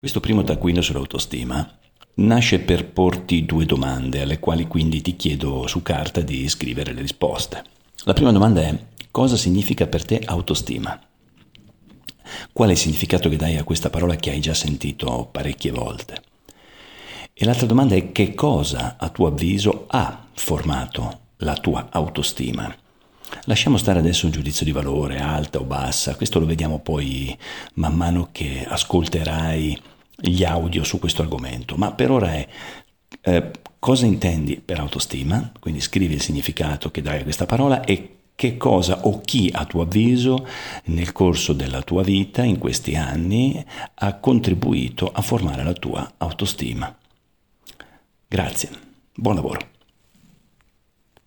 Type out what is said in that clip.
Questo primo taccuino sull'autostima nasce per porti due domande alle quali quindi ti chiedo su carta di scrivere le risposte. La prima domanda è cosa significa per te autostima? Qual è il significato che dai a questa parola che hai già sentito parecchie volte? E l'altra domanda è che cosa a tuo avviso ha formato la tua autostima? Lasciamo stare adesso un giudizio di valore, alta o bassa, questo lo vediamo poi man mano che ascolterai gli audio su questo argomento, ma per ora è eh, cosa intendi per autostima, quindi scrivi il significato che dai a questa parola e che cosa o chi a tuo avviso nel corso della tua vita in questi anni ha contribuito a formare la tua autostima. Grazie, buon lavoro.